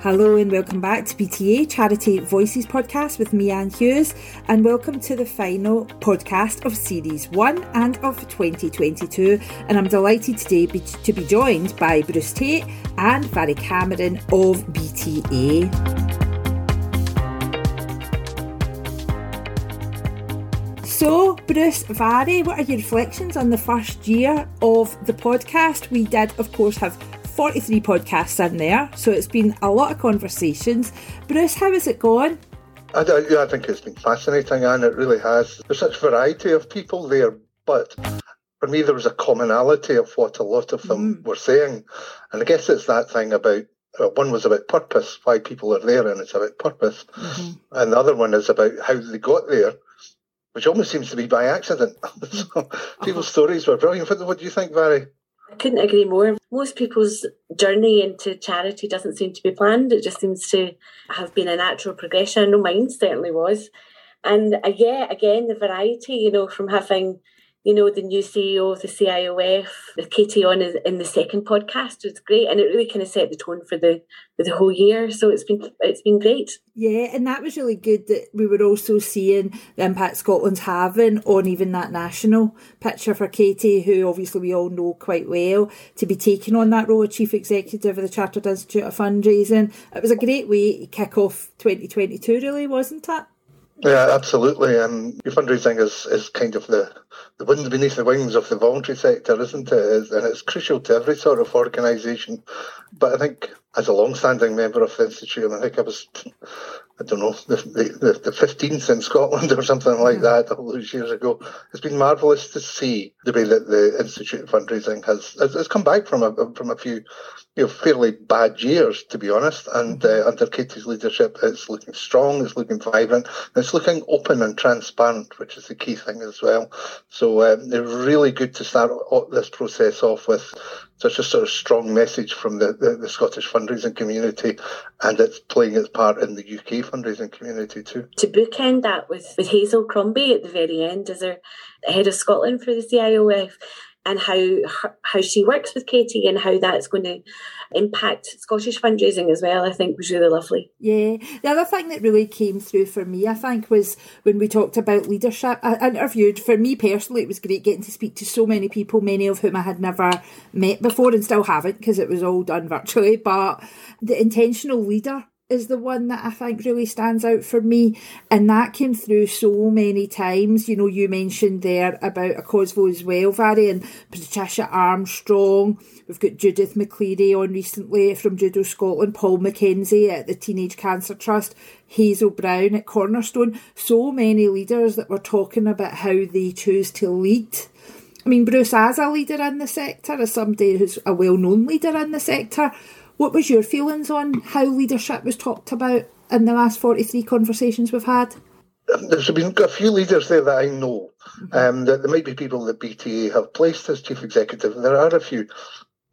Hello and welcome back to BTA Charity Voices podcast with me, Anne Hughes, and welcome to the final podcast of Series 1 and of 2022. And I'm delighted today be, to be joined by Bruce Tait and Mhairi Cameron of BTA. So, Bruce, Mhairi, what are your reflections on the first year of the podcast? We did, of course, have 43 podcasts in there, so it's been a lot of conversations. Bruce, how has it gone? I, I, I think it's been fascinating, and it really has. There's such variety of people there, but for me, there was a commonality of what a lot of them mm. were saying. And I guess it's that thing about uh, one was about purpose, why people are there, and it's about purpose. Mm-hmm. And the other one is about how they got there, which almost seems to be by accident. so people's uh-huh. stories were brilliant. What do you think, Mhairi? I couldn't agree more. Most people's journey into charity doesn't seem to be planned. It just seems to have been a natural progression. I know mine certainly was. And uh, yeah, again, the variety, you know, from having you know, the new CEO of the CIOF, with Katie on in the second podcast was great, and it really kind of set the tone for the for the whole year. So it's been it's been great. Yeah, and that was really good that we were also seeing the impact Scotland's having on even that national picture for Katie, who obviously we all know quite well, to be taking on that role of chief executive of the Chartered Institute of Fundraising. It was a great way to kick off 2022, really, wasn't it? Yeah, absolutely. And your fundraising is, is kind of the, the wind beneath the wings of the voluntary sector, isn't it? And it's crucial to every sort of organisation. But I think as a long-standing member of the institute, and I think I was, I don't know, the, the, the 15th in Scotland or something like that all those years ago. It's been marvellous to see the way that the institute fundraising has, has, has come back from a, from a few you know, fairly bad years, to be honest. And uh, under Katie's leadership, it's looking strong, it's looking vibrant, it's looking open and transparent, which is the key thing as well. So um, it's really good to start this process off with such a sort of strong message from the, the, the, Scottish fundraising community, and it's playing its part in the UK fundraising community too. To bookend that with, with Hazel Crombie at the very end as our head of Scotland for the CIOF, and how how she works with Katie and how that's going to impact Scottish fundraising as well, I think was really lovely. Yeah. The other thing that really came through for me, I think, was when we talked about leadership. I interviewed, for me personally, it was great getting to speak to so many people, many of whom I had never met before and still haven't because it was all done virtually. But the intentional leader is the one that I think really stands out for me. And that came through so many times. You know, you mentioned there about ACOSVO as well, Mhairi, and Patricia Armstrong. We've got Judith McCleary on recently from Judo Scotland, Paul McKenzie at the Teenage Cancer Trust, Hazel Brown at Cornerstone. So many leaders that were talking about how they choose to lead. I mean, Bruce, as a leader in the sector, as somebody who's a well known leader in the sector, what was your feelings on how leadership was talked about in the last 43 conversations we've had? There's been a few leaders there that I know. Mm-hmm. Um, that there might be people that BTA have placed as chief executive, and there are a few.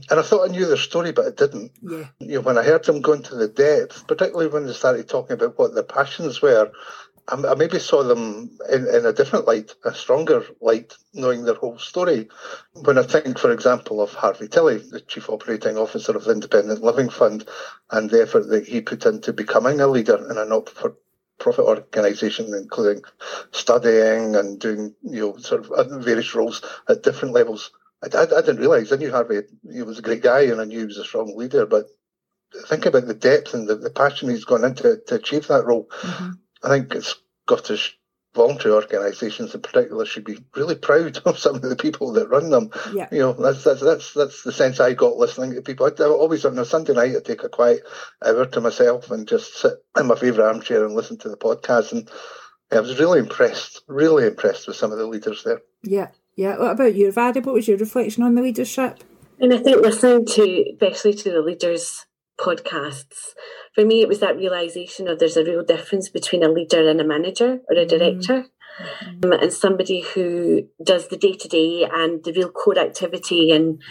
And I thought I knew their story, but I didn't. Yeah. You know, when I heard them go into the depth, particularly when they started talking about what their passions were, I, maybe saw them in, in a different light, a stronger light, knowing their whole story. When I think, for example, of Harvey Tilley, the Chief Operating Officer of the Independent Living Fund, and the effort that he put into becoming a leader in a not for profit organisation, including studying and doing, you know, sort of various roles at different levels. I, I, I didn't realise. I knew Harvey he was a great guy and I knew he was a strong leader, but think about the depth and the, the passion he's gone into to achieve that role. Mm-hmm. I think Scottish voluntary organisations in particular should be really proud of some of the people that run them. Yeah. You know, that's that's that's that's the sense I got listening to people. I, always on a Sunday night I take a quiet hour to myself and just sit in my favourite armchair and listen to the podcast and I was really impressed, really impressed with some of the leaders there. Yeah. Yeah. What about you, Mhairi? What was your reflection on the leadership? And I think listening to especially to the leaders podcasts. For me, it was that realization of there's a real difference between a leader and a manager or a mm-hmm. director. Mm-hmm. Um, and somebody who does the day to day and the real core activity and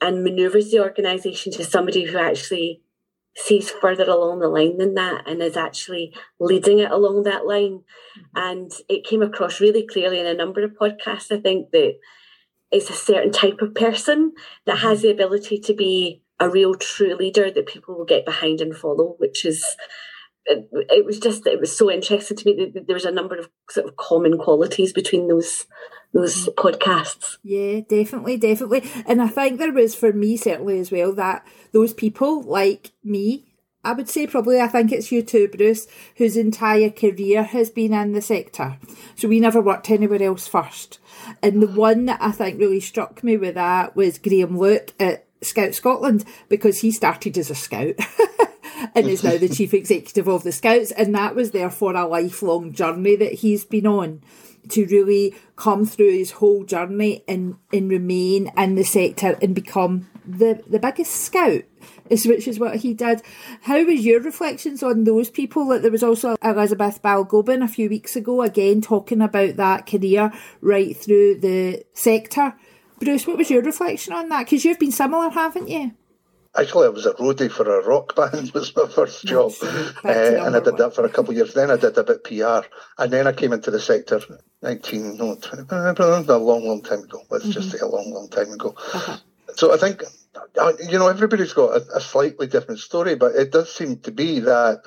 and maneuvers the organization to somebody who actually sees further along the line than that and is actually leading it along that line. Mm-hmm. And it came across really clearly in a number of podcasts, I think, that it's a certain type of person that has mm-hmm. the ability to be a real true leader that people will get behind and follow, which is it, it, was just it was so interesting to me that there was a number of sort of common qualities between those those mm. podcasts. Yeah, definitely, definitely. And I think there was for me certainly as well that those people like me I would say probably I think it's you too, Bruce, whose entire career has been in the sector. So we never worked anywhere else first. And the one that I think really struck me with that was Graham Lute at Scout Scotland because he started as a scout. and is now the chief executive of the Scouts, and that was therefore a lifelong journey that he's been on to really come through his whole journey and, and remain in the sector and become the, the biggest scout is which is what he did. How was your reflections on those people? That there was also Elizabeth Balgobin a few weeks ago, again talking about that career right through the sector. Bruce, what was your reflection on that? Because you've been similar, haven't you? Actually, I was a roadie for a rock band. was my first job, uh, and I did that for a couple of years. Then I did a bit PR, and then I came into the sector. Nineteen, no, 20, a long, long time ago. Let's mm-hmm. just say a long, long time ago. Uh-huh. So I think you know, everybody's got a, a, slightly different story, but it does seem to be that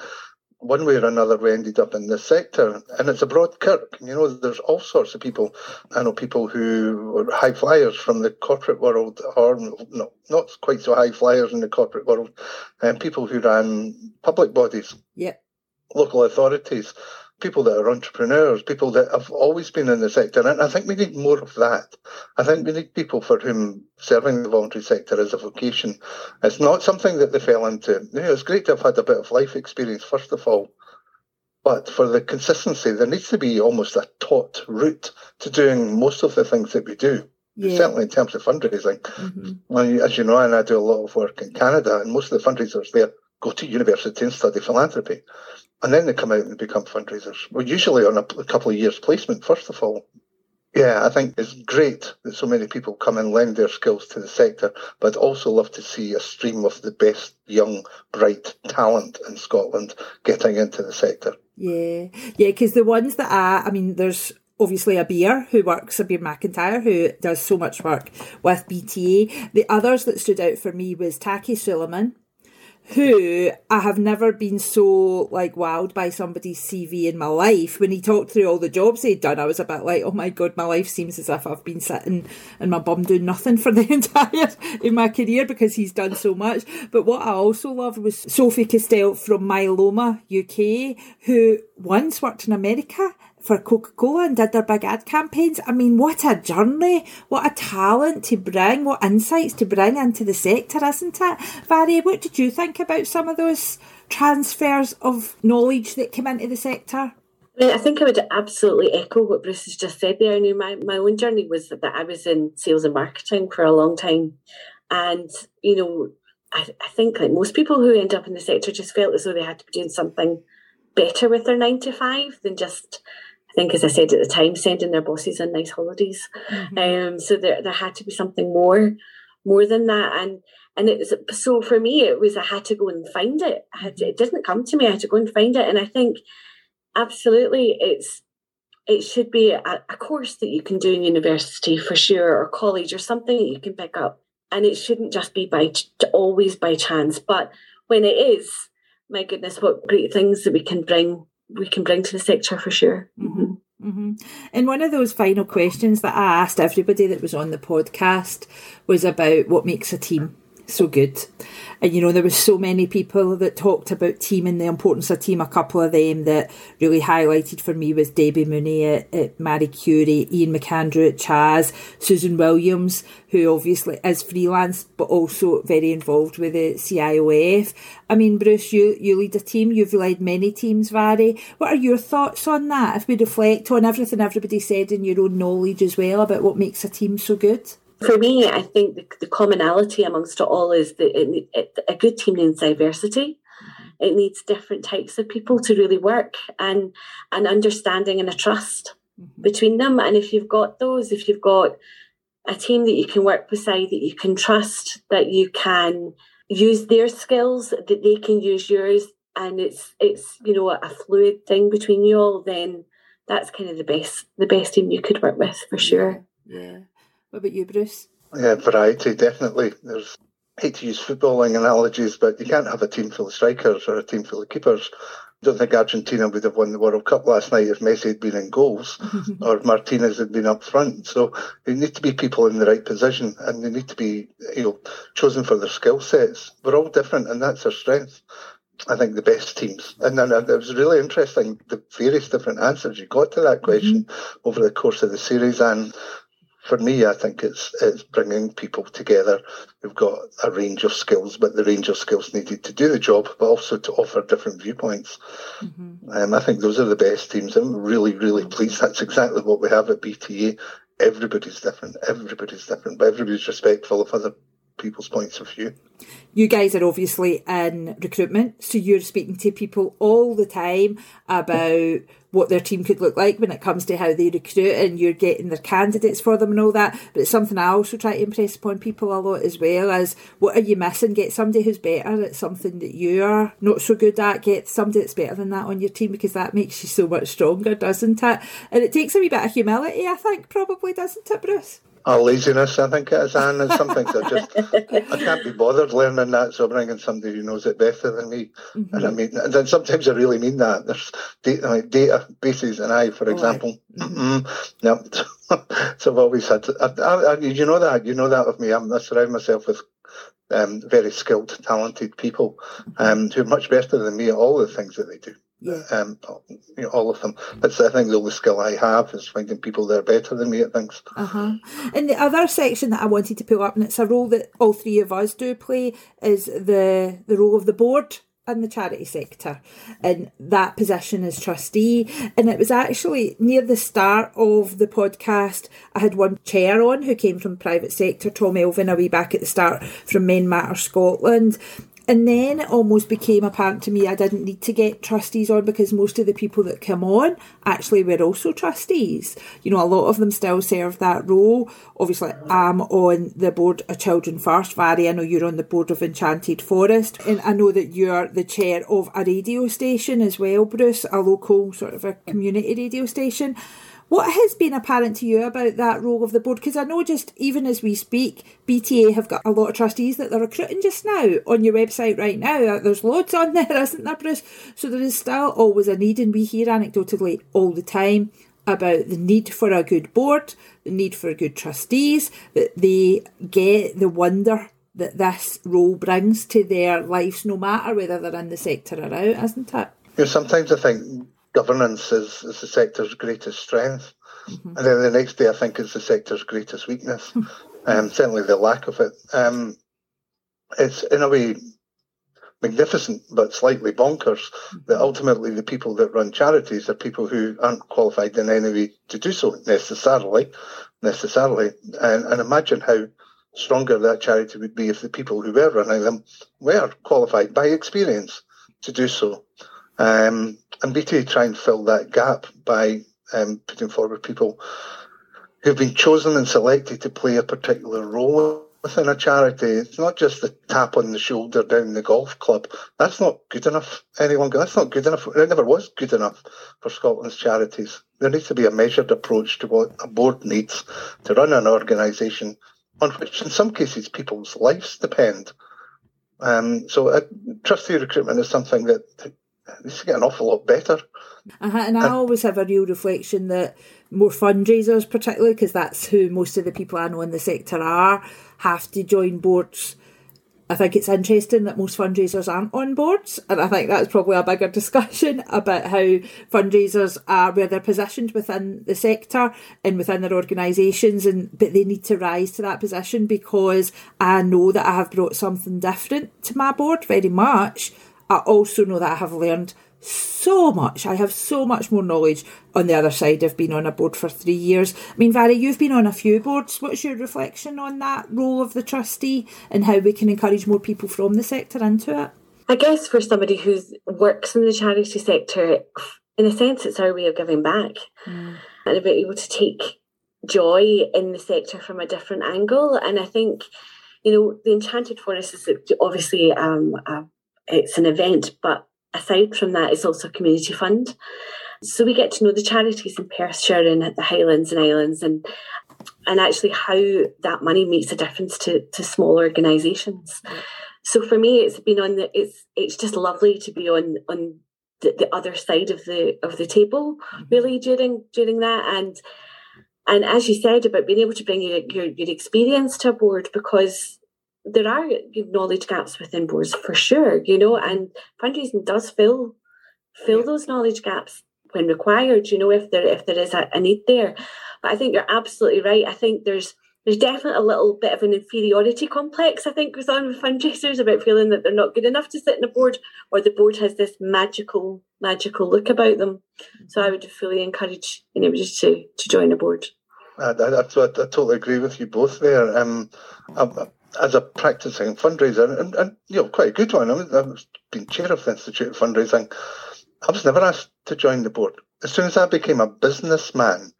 one way or another we ended up in this sector, and it's a broad kirk. You know, there's all sorts of people. I know people who are high flyers from the corporate world, or no, not quite so high flyers in the corporate world, and people who ran public bodies, yeah, local authorities people that are entrepreneurs, people that have always been in the sector. And I think we need more of that. I think we need people for whom serving the voluntary sector is a vocation. It's not something that they fell into. You know, it's great to have had a bit of life experience, first of all. But for the consistency, there needs to be almost a taught route to doing most of the things that we do. Yeah. Certainly in terms of fundraising. Mm-hmm. As you know, and I do a lot of work in Canada, and most of the fundraisers there go to university and study philanthropy and then they come out and become fundraisers. We're usually on a, a, couple of years placement, first of all. Yeah, I think it's great that so many people come and lend their skills to the sector, but I'd also love to see a stream of the best young, bright talent in Scotland getting into the sector. Yeah, yeah, because the ones that are, I mean, there's obviously Abir who works, Abir McIntyre, who does so much work with BTA. The others that stood out for me was Taki Suleiman, who I have never been so like wowed by somebody's CV in my life. When he talked through all the jobs he'd done, I was a bit like, oh my god, my life seems as if I've been sitting in my bum doing nothing for the entire in my career because he's done so much. But what I also loved was Sophie Castell from Myeloma UK, who once worked in America for Coca Cola and did their big ad campaigns. I mean, what a journey, what a talent to bring, what insights to bring into the sector, isn't it? Mhairi, what did you think about some of those transfers of knowledge that came into the sector? I, mean, I think I would absolutely echo what Bruce has just said there. I mean, my, my own journey was that I was in sales and marketing for a long time. And, you know, I, I think like most people who end up in the sector just felt as though they had to be doing something better with their nine to five than just I think, as I said at the time, sending their bosses on nice holidays. Mm-hmm. Um, so there, there had to be something more, more than that. And and it was so for me, it was I had to go and find it. I had to, it didn't come to me. I had to go and find it. And I think absolutely, it's it should be a, a course that you can do in university for sure, or college, or something that you can pick up. And it shouldn't just be by always by chance. But when it is, my goodness, what great things that we can bring we can bring to the sector for sure. Mm-hmm. Mm-hmm. And one of those final questions that I asked everybody that was on the podcast was about what makes a team so good. And you know, there was so many people that talked about team and the importance of team. A couple of them that really highlighted for me was Debbie Mooney at, at Marie Curie, Ian McAndrew at CHAS, Susan Williams, who obviously is freelance but also very involved with the CIOF. I mean, Bruce, you, you lead a team, you've led many teams, Mhairi. What are your thoughts on that? If we reflect on everything everybody said in your own knowledge as well about what makes a team so good? For me, I think the, the commonality amongst it all is that it, it, a good team needs diversity. It needs different types of people to really work and an understanding and a trust mm-hmm. between them. And if you've got those, if you've got a team that you can work beside, that you can trust, that you can use their skills, that they can use yours, and it's it's you know a fluid thing between you all, then that's kind of the best the best team you could work with for sure. Yeah. What about you, Bruce? Yeah, variety, definitely. There's hate to use footballing analogies, but you can't have a team full of strikers or a team full of keepers. I don't think Argentina would have won the World Cup last night if Messi had been in goals or Martinez had been up front. So they need to be people in the right position and they need to be, you know, chosen for their skill sets. We're all different and that's our strength. I think the best teams. And then it was really interesting the various different answers you got to that question mm-hmm. over the course of the series. And for me, I think it's it's bringing people together who've got a range of skills, but the range of skills needed to do the job, but also to offer different viewpoints. Mm-hmm. Um, I think those are the best teams. I'm really, really pleased. That's exactly what we have at BTA. Everybody's different. Everybody's different, but everybody's respectful of other people's points of view. You guys are obviously in recruitment, so you're speaking to people all the time about what their team could look like when it comes to how they recruit and you're getting their candidates for them and all that. But it's something I also try to impress upon people a lot as well as what are you missing? Get somebody who's better at something that you are not so good at. Get somebody that's better than that on your team because that makes you so much stronger, doesn't it? And it takes a wee bit of humility, I think, probably, doesn't it, Bruce? Or laziness, I think it is, Anne. And some things I just I can't be bothered learning that, so I'm bringing somebody who knows it better than me. Mm-hmm. And I mean, and then sometimes I really mean that. There's data, like databases and I, for example. Mm-hmm. Yep. so I've always had. To, I, I, you know that. You know that of me. I'm, I surround myself with um, very skilled, talented people um, who are much better than me at all the things that they do. Um, you know, all of them. That's I think the only skill I have is finding people that are better than me at things. Uh huh. And the other section that I wanted to pull up, and it's a role that all three of us do play, is the the role of the board in the charity sector and that position as trustee and it was actually near the start of the podcast I had one chair on who came from private sector Tom Elvin a wee back at the start from Men Matter Scotland and then it almost became apparent to me I didn't need to get trustees on because most of the people that come on actually were also trustees. You know, a lot of them still serve that role. Obviously, I'm on the board of Children First. Mhairi, I know you're on the board of Enchanted Forest. And I know that you're the chair of a radio station as well, Bruce, a local sort of a community radio station. What has been apparent to you about that role of the board? Because I know just even as we speak, BTA have got a lot of trustees that they're recruiting just now on your website right now. Uh, there's loads on there, isn't there, Bruce? So there is still always a need, and we hear anecdotally all the time about the need for a good board, the need for good trustees, that they get the wonder that this role brings to their lives, no matter whether they're in the sector or out, isn't it? Yeah, sometimes I think governance is, is the sector's greatest strength. Mm-hmm. And then the next day, I think, is the sector's greatest weakness. um, certainly the lack of it. Um, it's in a way magnificent, but slightly bonkers that ultimately the people that run charities are people who aren't qualified in any way to do so necessarily. Necessarily, and, and imagine how stronger that charity would be if the people who were running them were qualified by experience to do so. Um, and BTA try and fill that gap by um, putting forward people who've been chosen and selected to play a particular role within a charity. It's not just the tap on the shoulder down the golf club. That's not good enough any longer. That's not good enough. It never was good enough for Scotland's charities. There needs to be a measured approach to what a board needs to run an organisation on which, in some cases, people's lives depend. Um, so, uh, trustee recruitment is something that to get an awful lot better. Uh-huh, and I always have a real reflection that more fundraisers, particularly because that's who most of the people I know in the sector are, have to join boards. I think it's interesting that most fundraisers aren't on boards, and I think that's probably a bigger discussion about how fundraisers are where they're positioned within the sector and within their organisations, and but they need to rise to that position because I know that I have brought something different to my board very much I also know that I have learned so much. I have so much more knowledge on the other side of being on a board for three years. I mean, Mhairi, you've been on a few boards. What's your reflection on that role of the trustee and how we can encourage more people from the sector into it? I guess for somebody who works in the charity sector, in a sense, it's our way of giving back mm. and being able to take joy in the sector from a different angle. And I think, you know, the Enchanted Forest is obviously um, a it's an event, but aside from that, it's also a community fund. So we get to know the charities in Perthshire and at the Highlands and Islands, and and actually how that money makes a difference to to small organisations. So for me, it's been on the it's it's just lovely to be on on the, the other side of the of the table mm-hmm. really during during that and and as you said about being able to bring your, your, your experience to a board because there are knowledge gaps within boards for sure, you know, and fundraising does fill fill those knowledge gaps when required, you know, if there if there is a, a, need there. But I think you're absolutely right. I think there's there's definitely a little bit of an inferiority complex, I think, goes on with fundraisers about feeling that they're not good enough to sit in a board or the board has this magical, magical look about them. So I would fully encourage anybody to, to join a board. I, I, I, totally agree with you both there. Um, as a practicing fundraiser, and, and, you know, quite a good one. I mean, I've been chair of the Institute of Fundraising. I was never asked to join the board. As soon as I became a businessman,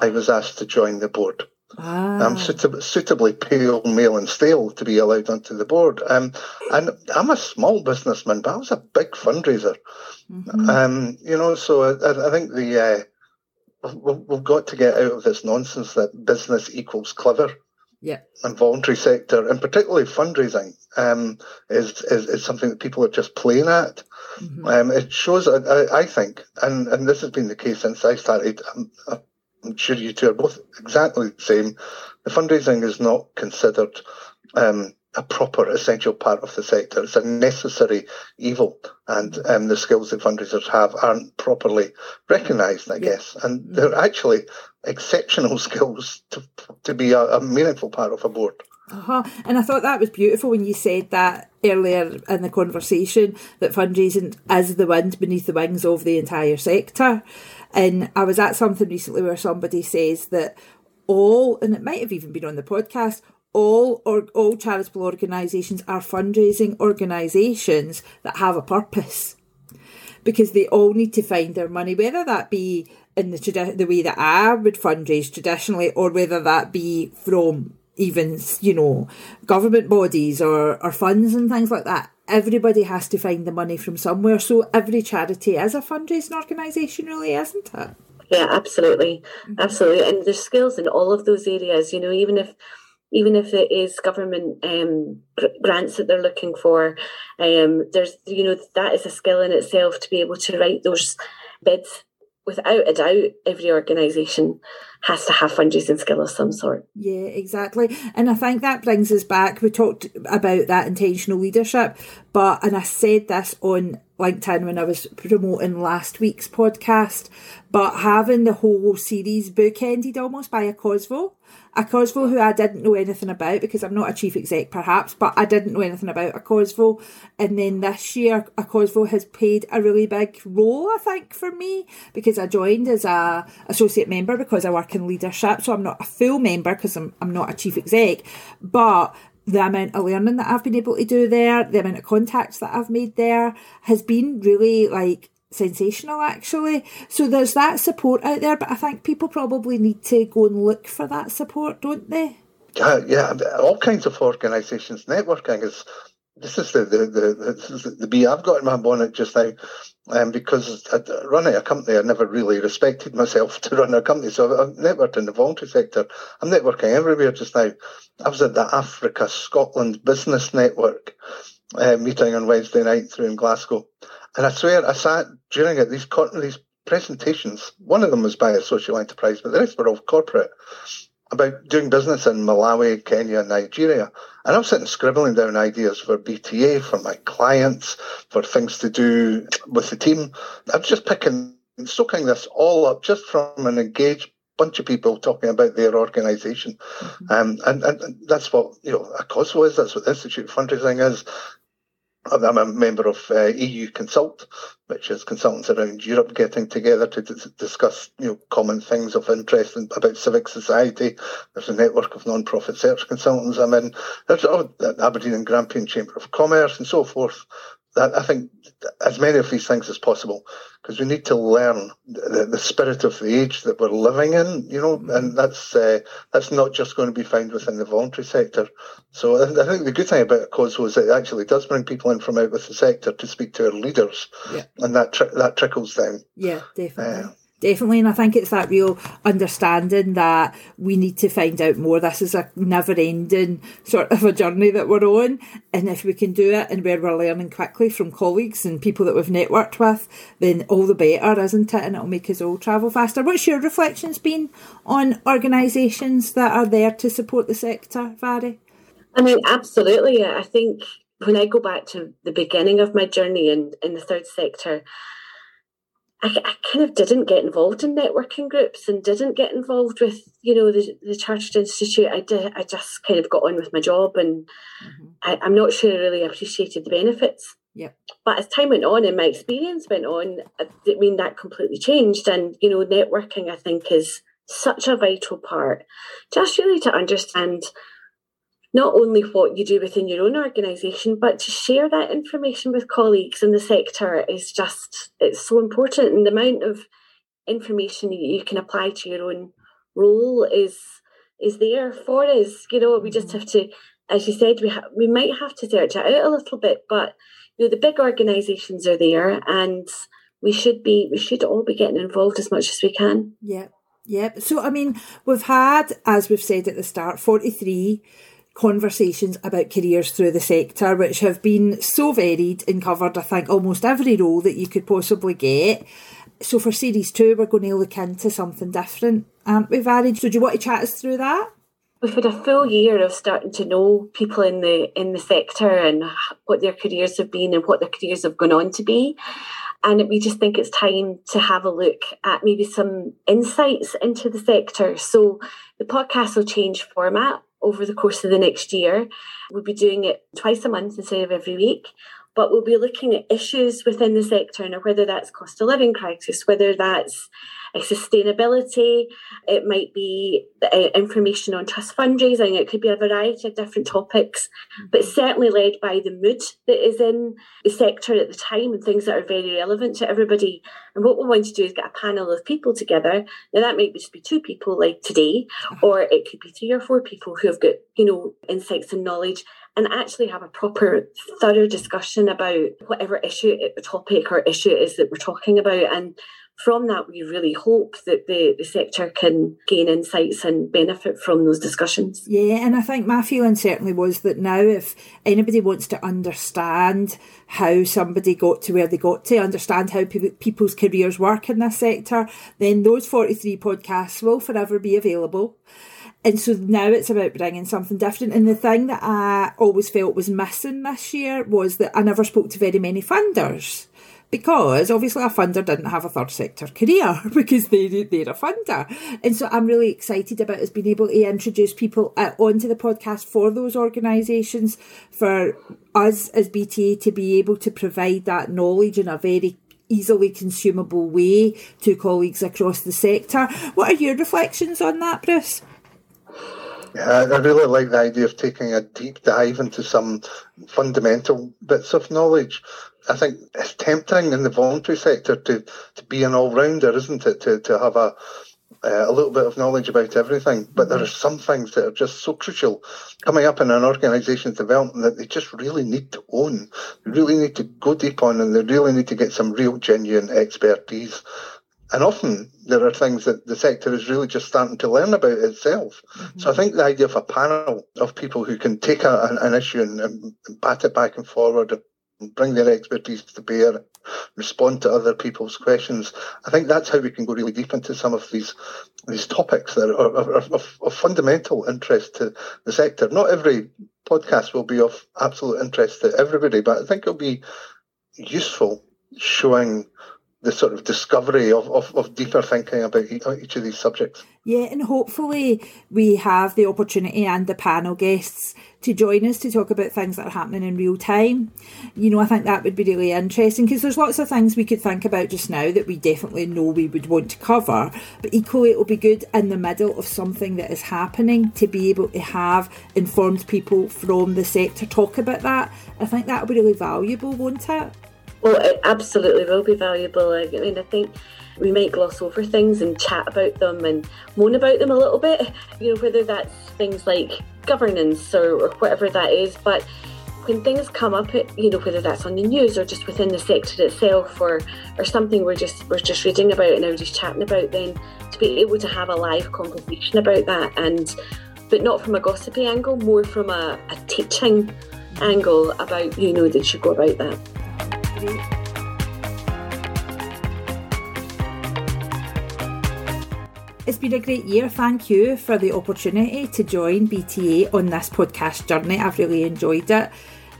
I was asked to join the board. Ah. I'm suitab- suitably pale, male, and stale to be allowed onto the board. Um, and I'm a small businessman, but I was a big fundraiser. Mm-hmm. Um, you know, so I, I think the uh, we've got to get out of this nonsense that business equals clever. Yeah. And voluntary sector, and particularly fundraising, um, is, is, is something that people are just playing at. Mm-hmm. Um, it shows, I, I, think, and, and this has been the case since I started. Um, I'm sure you two are both exactly the same. The fundraising is not considered um, a proper essential part of the sector. It's a necessary evil, and um, the skills that fundraisers have aren't properly recognised, I yeah. guess. And mm. they're actually exceptional skills to to be a, a meaningful part of a board. Uh-huh. And I thought that was beautiful when you said that earlier in the conversation that fundraising is the wind beneath the wings of the entire sector. And I was at something recently where somebody says that all, and it might have even been on the podcast, all or all charitable organisations are fundraising organisations that have a purpose. Because they all need to find their money, whether that be in the tradi- the way that I would fundraise traditionally, or whether that be from even you know government bodies or, or funds and things like that. Everybody has to find the money from somewhere. So every charity is a fundraising organisation really isn't it? Yeah absolutely. Mm-hmm. absolutely. And there's skills in all of those areas. You know even if even if it is government um, grants that they're looking for um, there's you know that is a skill in itself to be able to write those bids without a doubt, every organisation has to have fundraising skill of some sort. Yeah, exactly. And I think that brings us back. We talked about that intentional leadership, but, and I said this on LinkedIn when I was promoting last week's podcast, but having the whole series bookended almost by ACOSVO ACOSVO who I didn't know anything about because I'm not a chief exec perhaps, but I didn't know anything about ACOSVO. And then this year, ACOSVO has played a really big role, I think, for me because I joined as a associate member because I work in leadership. So I'm not a full member because I'm, I'm not a chief exec, but the amount of learning that I've been able to do there, the amount of contacts that I've made there has been really like sensational actually. So there's that support out there, but I think people probably need to go and look for that support, don't they? Yeah, yeah. All kinds of organisations. Networking is this is the the the, the bee I've got in my bonnet just now, um, because running a company, I never really respected myself to run a company. So I've networked in the voluntary sector. I'm networking everywhere just now. I was at the Africa Scotland Business Network uh, meeting on Wednesday night through in Glasgow. And I swear, I sat during it, these, these presentations, one of them was by a social enterprise, but the rest were all corporate, about doing business in Malawi, Kenya, Nigeria. And I'm sitting scribbling down ideas for BTA, for my clients, for things to do with the team. I'm just picking, soaking this all up just from an engaged bunch of people talking about their organisation. Mm-hmm. Um, and, and, that's what, you know, ACOSVO is, that's what the Institute of Fundraising is. I'm a member of uh, EU Consult, which is consultants around Europe getting together to d- discuss you know, common things of interest in, about civic society. There's a network of non-profit search consultants I'm in. There's oh, the Aberdeen and Grampian Chamber of Commerce and so forth. I think as many of these things as possible because we need to learn the, the, spirit of the age that we're living in, you know, and that's uh, that's not just going to be found within the voluntary sector. So I, think the good thing about ACOSVO is it actually does bring people in from out with the sector to speak to our leaders, yeah. and that tri- that trickles down. Yeah, definitely. Uh, Definitely, and I think it's that real understanding that we need to find out more. This is a never ending sort of a journey that we're on. And if we can do it and where we're learning quickly from colleagues and people that we've networked with, then all the better, isn't it? And it'll make us all travel faster. What's your reflections been on organisations that are there to support the sector, Mhairi? I mean, absolutely. I think when I go back to the beginning of my journey in, in the third sector, I, I, kind of didn't get involved in networking groups and didn't get involved with you know the, the chartered institute. I did i just kind of got on with my job and mm-hmm. I, am not sure i really appreciated the benefits. Yeah but as time went on and my experience went on i mean that completely changed. And you know networking i think is such a vital part just really to understand not only what you do within your own organisation, but to share that information with colleagues in the sector is just it's so important. And the amount of information you can apply to your own role is is there for us. You know, we just mm-hmm. have to, as you said, we ha- we might have to search it out a little bit, but you know, the big organisations are there, and we should be we should all be getting involved as much as we can. Yeah. Yeah. So I mean, we've had, as we've said at the start, forty three conversations about careers through the sector, which have been so varied and covered, I think, almost every role that you could possibly get. So for series two, we're going to look into something different, um, aren't we, Mhairi? So do you want to chat us through that? We've had a full year of starting to know people in the in the sector and what their careers have been and what their careers have gone on to be. And we just think it's time to have a look at maybe some insights into the sector. So the podcast will change format over the course of the next year. We'll be doing it twice a month instead of every week. But we'll be looking at issues within the sector and whether that's cost of living crisis, whether that's uh, sustainability, it might be uh, information on trust fundraising, it could be a variety of different topics, but mm-hmm. certainly led by the mood that is in the sector at the time and things that are very relevant to everybody. And what we want to do is get a panel of people together. Now that might just be two people like today, mm-hmm. or it could be three or four people who have got, you know, insights and knowledge and actually have a proper, thorough discussion about whatever issue, eh, topic or issue it is that we're talking about. And from that, we really hope that the, the sector can gain insights and benefit from those discussions. Yeah, and I think my feeling certainly was that now, if anybody wants to understand how somebody got to where they got to, understand how pe- people's careers work in this sector, then those 43 podcasts will forever be available. And so now it's about bringing something different. And the thing that I always felt was missing this year was that I never spoke to very many funders because obviously a funder didn't have a third sector career because they, they're a funder. And so I'm really excited about us being able to introduce people uh, onto the podcast for those organisations, for us as BTA to be able to provide that knowledge in a very easily consumable way to colleagues across the sector. What are your reflections on that, Bruce? Yeah, I really like the idea of taking a deep dive into some fundamental bits of knowledge. I think it's tempting in the voluntary sector to, to be an all rounder, isn't it? To, to have a uh, a little bit of knowledge about everything, but there are some things that are just so crucial coming up in an organisation's development that they just really need to own. They really need to go deep on, and they really need to get some real, genuine expertise. And often there are things that the sector is really just starting to learn about itself. Mm-hmm. So I think the idea of a panel of people who can take a, an, an, issue and, and, pat it back and forward and bring their expertise to bear, respond to other people's questions. I think that's how we can go really deep into some of these these topics that are, are, are of, of fundamental interest to the sector. Not every podcast will be of absolute interest to everybody, but I think it'll be useful showing the sort of discovery of, of, of deeper thinking about uh, each of these subjects. Yeah, and hopefully we have the opportunity and the panel guests to join us to talk about things that are happening in real time. You know, I think that would be really interesting because there's lots of things we could think about just now that we definitely know we would want to cover, but equally it will be good in the middle of something that is happening to be able to have informed people from the sector talk about that. I think that will be really valuable, won't it? Well, it absolutely will be valuable. I mean, I think we might gloss over things and chat about them and moan about them a little bit, you know, whether that's things like governance or, or whatever that is. But when things come up, you know, whether that's on the news or just within the sector itself, or or something we're just we're just reading about and just chatting about, then to be able to have a live conversation about that, and but not from a gossipy angle, more from a, a teaching angle about you know that you go about that. It's been a great year. Thank you for the opportunity to join BTA on this podcast journey. I've really enjoyed it.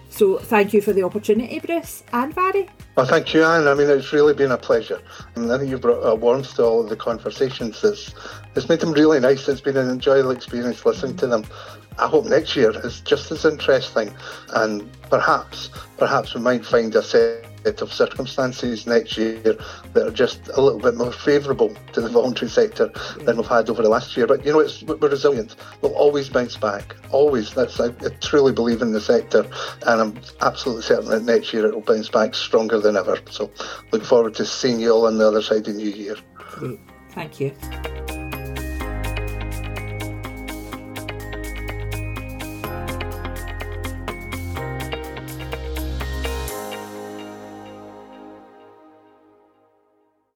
So thank you for the opportunity, Bruce and Mhairi. Well, thank you, Anne. I mean, it's really been a pleasure. And I think you've brought uh, a warmth to all of the conversations. It's, it's made them really nice. It's been an enjoyable experience listening to them. I hope next year is just as interesting, and perhaps, perhaps we might find a set of circumstances next year that are just a little bit more favourable to the voluntary sector than we've had over the last year. But you know, it's, we're resilient. We'll always bounce back. Always. That's I, I truly believe in the sector, and I'm absolutely certain that next year it will bounce back stronger than ever. So, look forward to seeing you all on the other side of New Year. Thank you.